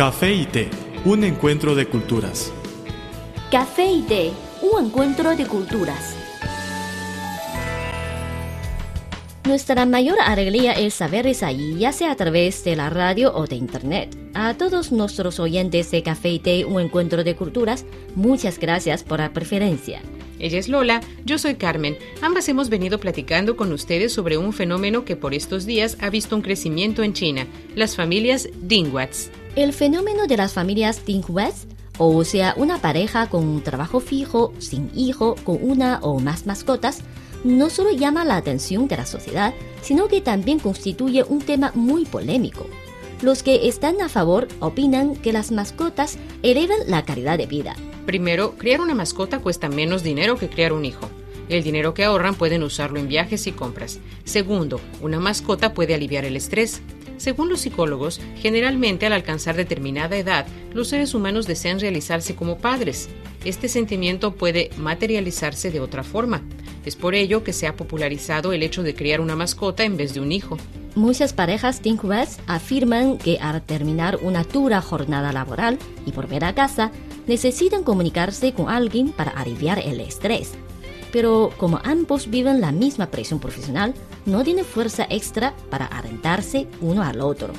Café y té, un encuentro de culturas. Café y té, un encuentro de culturas. Nuestra mayor alegría es saberles ahí, ya sea a través de la radio o de internet. A todos nuestros oyentes de Café y Té, un encuentro de culturas, muchas gracias por la preferencia. Ella es Lola, yo soy Carmen. Ambas hemos venido platicando con ustedes sobre un fenómeno que por estos días ha visto un crecimiento en China, las familias Dingwats. El fenómeno de las familias Dingwats, o sea, una pareja con un trabajo fijo, sin hijo, con una o más mascotas, no solo llama la atención de la sociedad, sino que también constituye un tema muy polémico. Los que están a favor opinan que las mascotas elevan la calidad de vida. Primero, criar una mascota cuesta menos dinero que criar un hijo. El dinero que ahorran pueden usarlo en viajes y compras. Segundo, una mascota puede aliviar el estrés. Según los psicólogos, generalmente al alcanzar determinada edad, los seres humanos desean realizarse como padres. Este sentimiento puede materializarse de otra forma. Es por ello que se ha popularizado el hecho de criar una mascota en vez de un hijo. Muchas parejas Tinkwes afirman que al terminar una dura jornada laboral y volver a casa, necesitan comunicarse con alguien para aliviar el estrés pero como ambos viven la misma presión profesional, no tienen fuerza extra para alentarse uno al otro.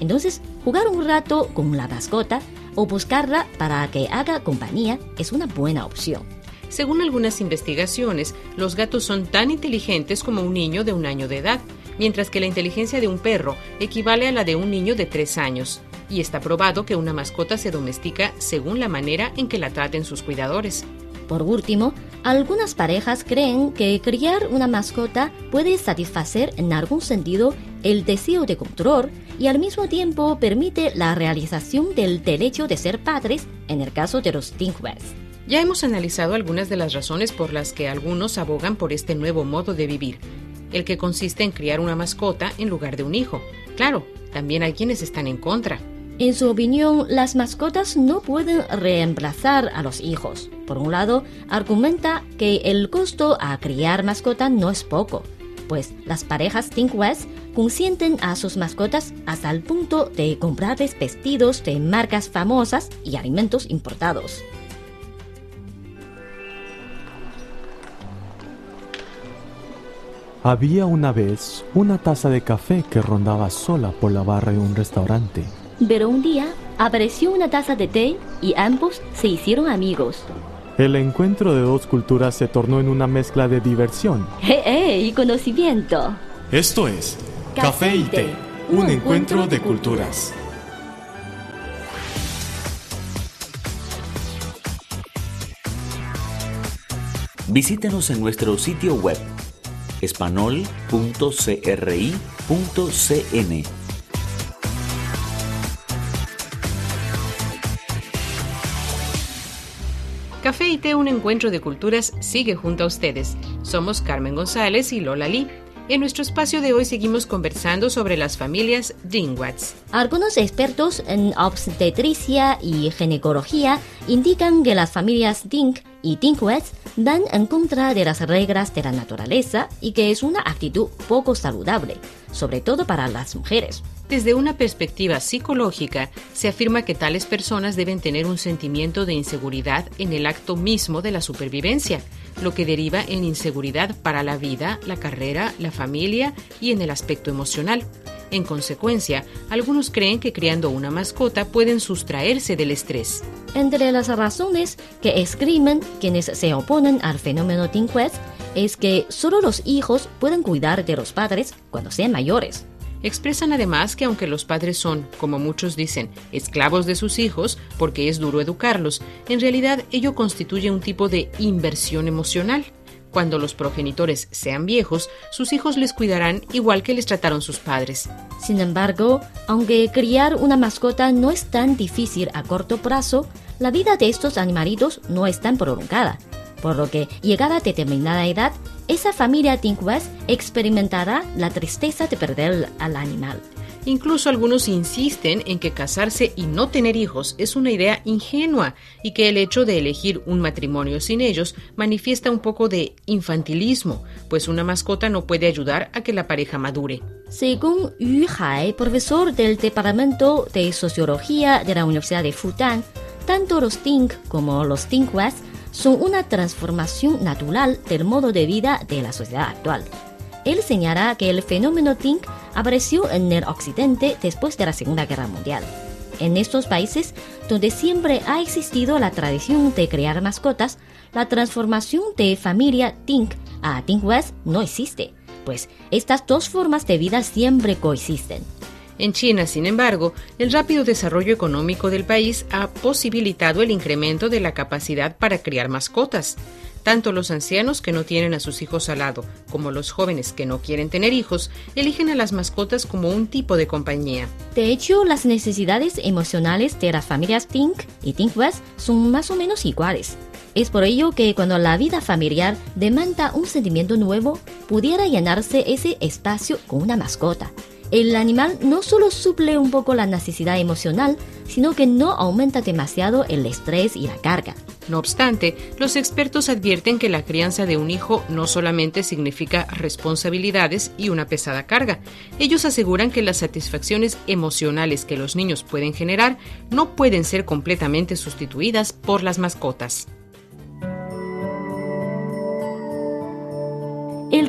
Entonces, jugar un rato con la mascota o buscarla para que haga compañía es una buena opción. Según algunas investigaciones, los gatos son tan inteligentes como un niño de un año de edad, mientras que la inteligencia de un perro equivale a la de un niño de tres años. Y está probado que una mascota se domestica según la manera en que la traten sus cuidadores. Por último, algunas parejas creen que criar una mascota puede satisfacer en algún sentido el deseo de control y al mismo tiempo permite la realización del derecho de ser padres en el caso de los Dinkwers. Ya hemos analizado algunas de las razones por las que algunos abogan por este nuevo modo de vivir, el que consiste en criar una mascota en lugar de un hijo. Claro, también hay quienes están en contra. En su opinión, las mascotas no pueden reemplazar a los hijos. Por un lado, argumenta que el costo a criar mascota no es poco, pues las parejas Think West consienten a sus mascotas hasta el punto de comprarles vestidos de marcas famosas y alimentos importados. Había una vez una taza de café que rondaba sola por la barra de un restaurante. Pero un día apareció una taza de té y ambos se hicieron amigos. El encuentro de dos culturas se tornó en una mezcla de diversión. ¡Eh, eh! Y conocimiento. Esto es Café y Té, un encuentro de culturas. Visítenos en nuestro sitio web espanol.cri.cn Café y Té, un encuentro de culturas, sigue junto a ustedes. Somos Carmen González y Lola Lee. En nuestro espacio de hoy seguimos conversando sobre las familias Dingwats. Algunos expertos en obstetricia y ginecología indican que las familias Ding y Dingwats van en contra de las reglas de la naturaleza y que es una actitud poco saludable, sobre todo para las mujeres. Desde una perspectiva psicológica, se afirma que tales personas deben tener un sentimiento de inseguridad en el acto mismo de la supervivencia, lo que deriva en inseguridad para la vida, la carrera, la familia y en el aspecto emocional. En consecuencia, algunos creen que criando una mascota pueden sustraerse del estrés. Entre las razones que escriben quienes se oponen al fenómeno Tinquest es que solo los hijos pueden cuidar de los padres cuando sean mayores. Expresan además que aunque los padres son, como muchos dicen, esclavos de sus hijos, porque es duro educarlos, en realidad ello constituye un tipo de inversión emocional. Cuando los progenitores sean viejos, sus hijos les cuidarán igual que les trataron sus padres. Sin embargo, aunque criar una mascota no es tan difícil a corto plazo, la vida de estos animalitos no es tan prolongada, por lo que llegada a determinada edad esa familia Tinkwes experimentará la tristeza de perder al animal. Incluso algunos insisten en que casarse y no tener hijos es una idea ingenua y que el hecho de elegir un matrimonio sin ellos manifiesta un poco de infantilismo, pues una mascota no puede ayudar a que la pareja madure. Según Yu Hai, profesor del Departamento de Sociología de la Universidad de Fudan, tanto los Ting como los Tinghuas son una transformación natural del modo de vida de la sociedad actual. Él señala que el fenómeno Ting apareció en el occidente después de la Segunda Guerra Mundial. En estos países, donde siempre ha existido la tradición de crear mascotas, la transformación de familia Ting a Ting West no existe, pues estas dos formas de vida siempre coexisten. En China, sin embargo, el rápido desarrollo económico del país ha posibilitado el incremento de la capacidad para criar mascotas. Tanto los ancianos que no tienen a sus hijos al lado como los jóvenes que no quieren tener hijos eligen a las mascotas como un tipo de compañía. De hecho, las necesidades emocionales de las familias Tink y Tink West son más o menos iguales. Es por ello que cuando la vida familiar demanda un sentimiento nuevo, pudiera llenarse ese espacio con una mascota. El animal no solo suple un poco la necesidad emocional, sino que no aumenta demasiado el estrés y la carga. No obstante, los expertos advierten que la crianza de un hijo no solamente significa responsabilidades y una pesada carga. Ellos aseguran que las satisfacciones emocionales que los niños pueden generar no pueden ser completamente sustituidas por las mascotas.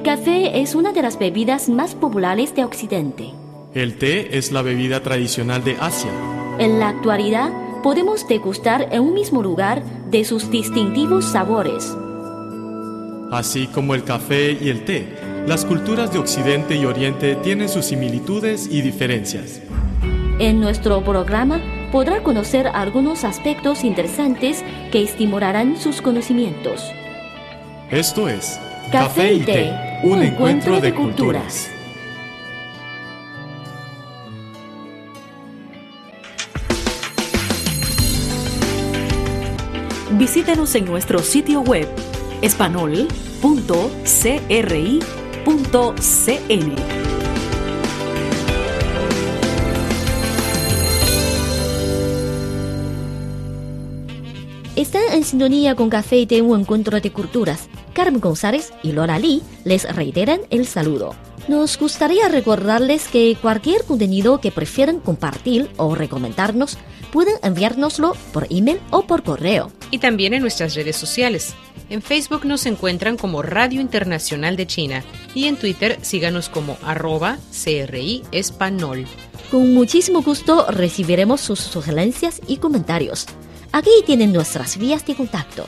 El café es una de las bebidas más populares de Occidente. El té es la bebida tradicional de Asia. En la actualidad, podemos degustar en un mismo lugar de sus distintivos sabores. Así como el café y el té, las culturas de Occidente y Oriente tienen sus similitudes y diferencias. En nuestro programa podrá conocer algunos aspectos interesantes que estimularán sus conocimientos. Esto es Café y Té, un encuentro de culturas. Visítenos en nuestro sitio web espanol.cri.cn. Están en sintonía con Café y Té, un encuentro de culturas. Carmen González y Lola Lee les reiteran el saludo. Nos gustaría recordarles que cualquier contenido que prefieran compartir o recomendarnos pueden enviárnoslo por email o por correo. Y también en nuestras redes sociales. En Facebook nos encuentran como Radio Internacional de China y en Twitter síganos como arroba CRI Espanol. Con muchísimo gusto recibiremos sus sugerencias y comentarios. Aquí tienen nuestras vías de contacto.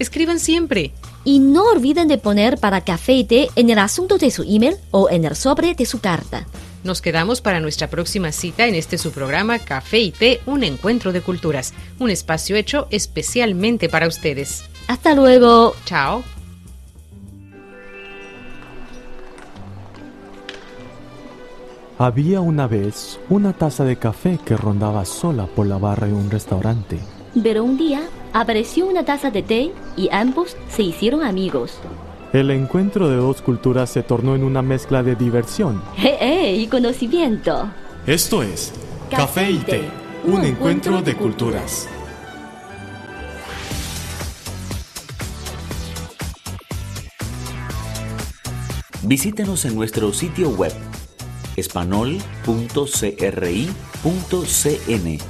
Escriban siempre. Y no olviden de poner para café y té en el asunto de su email o en el sobre de su carta. Nos quedamos para nuestra próxima cita en este su programa Café y Té, un encuentro de culturas, un espacio hecho especialmente para ustedes. Hasta luego. Chao. Había una vez una taza de café que rondaba sola por la barra de un restaurante. Pero un día apareció una taza de té y ambos se hicieron amigos. El encuentro de dos culturas se tornó en una mezcla de diversión. ¡Eh, eh! Y conocimiento. Esto es Café y Té, un encuentro de culturas. Visítenos en nuestro sitio web espanol.cri.cn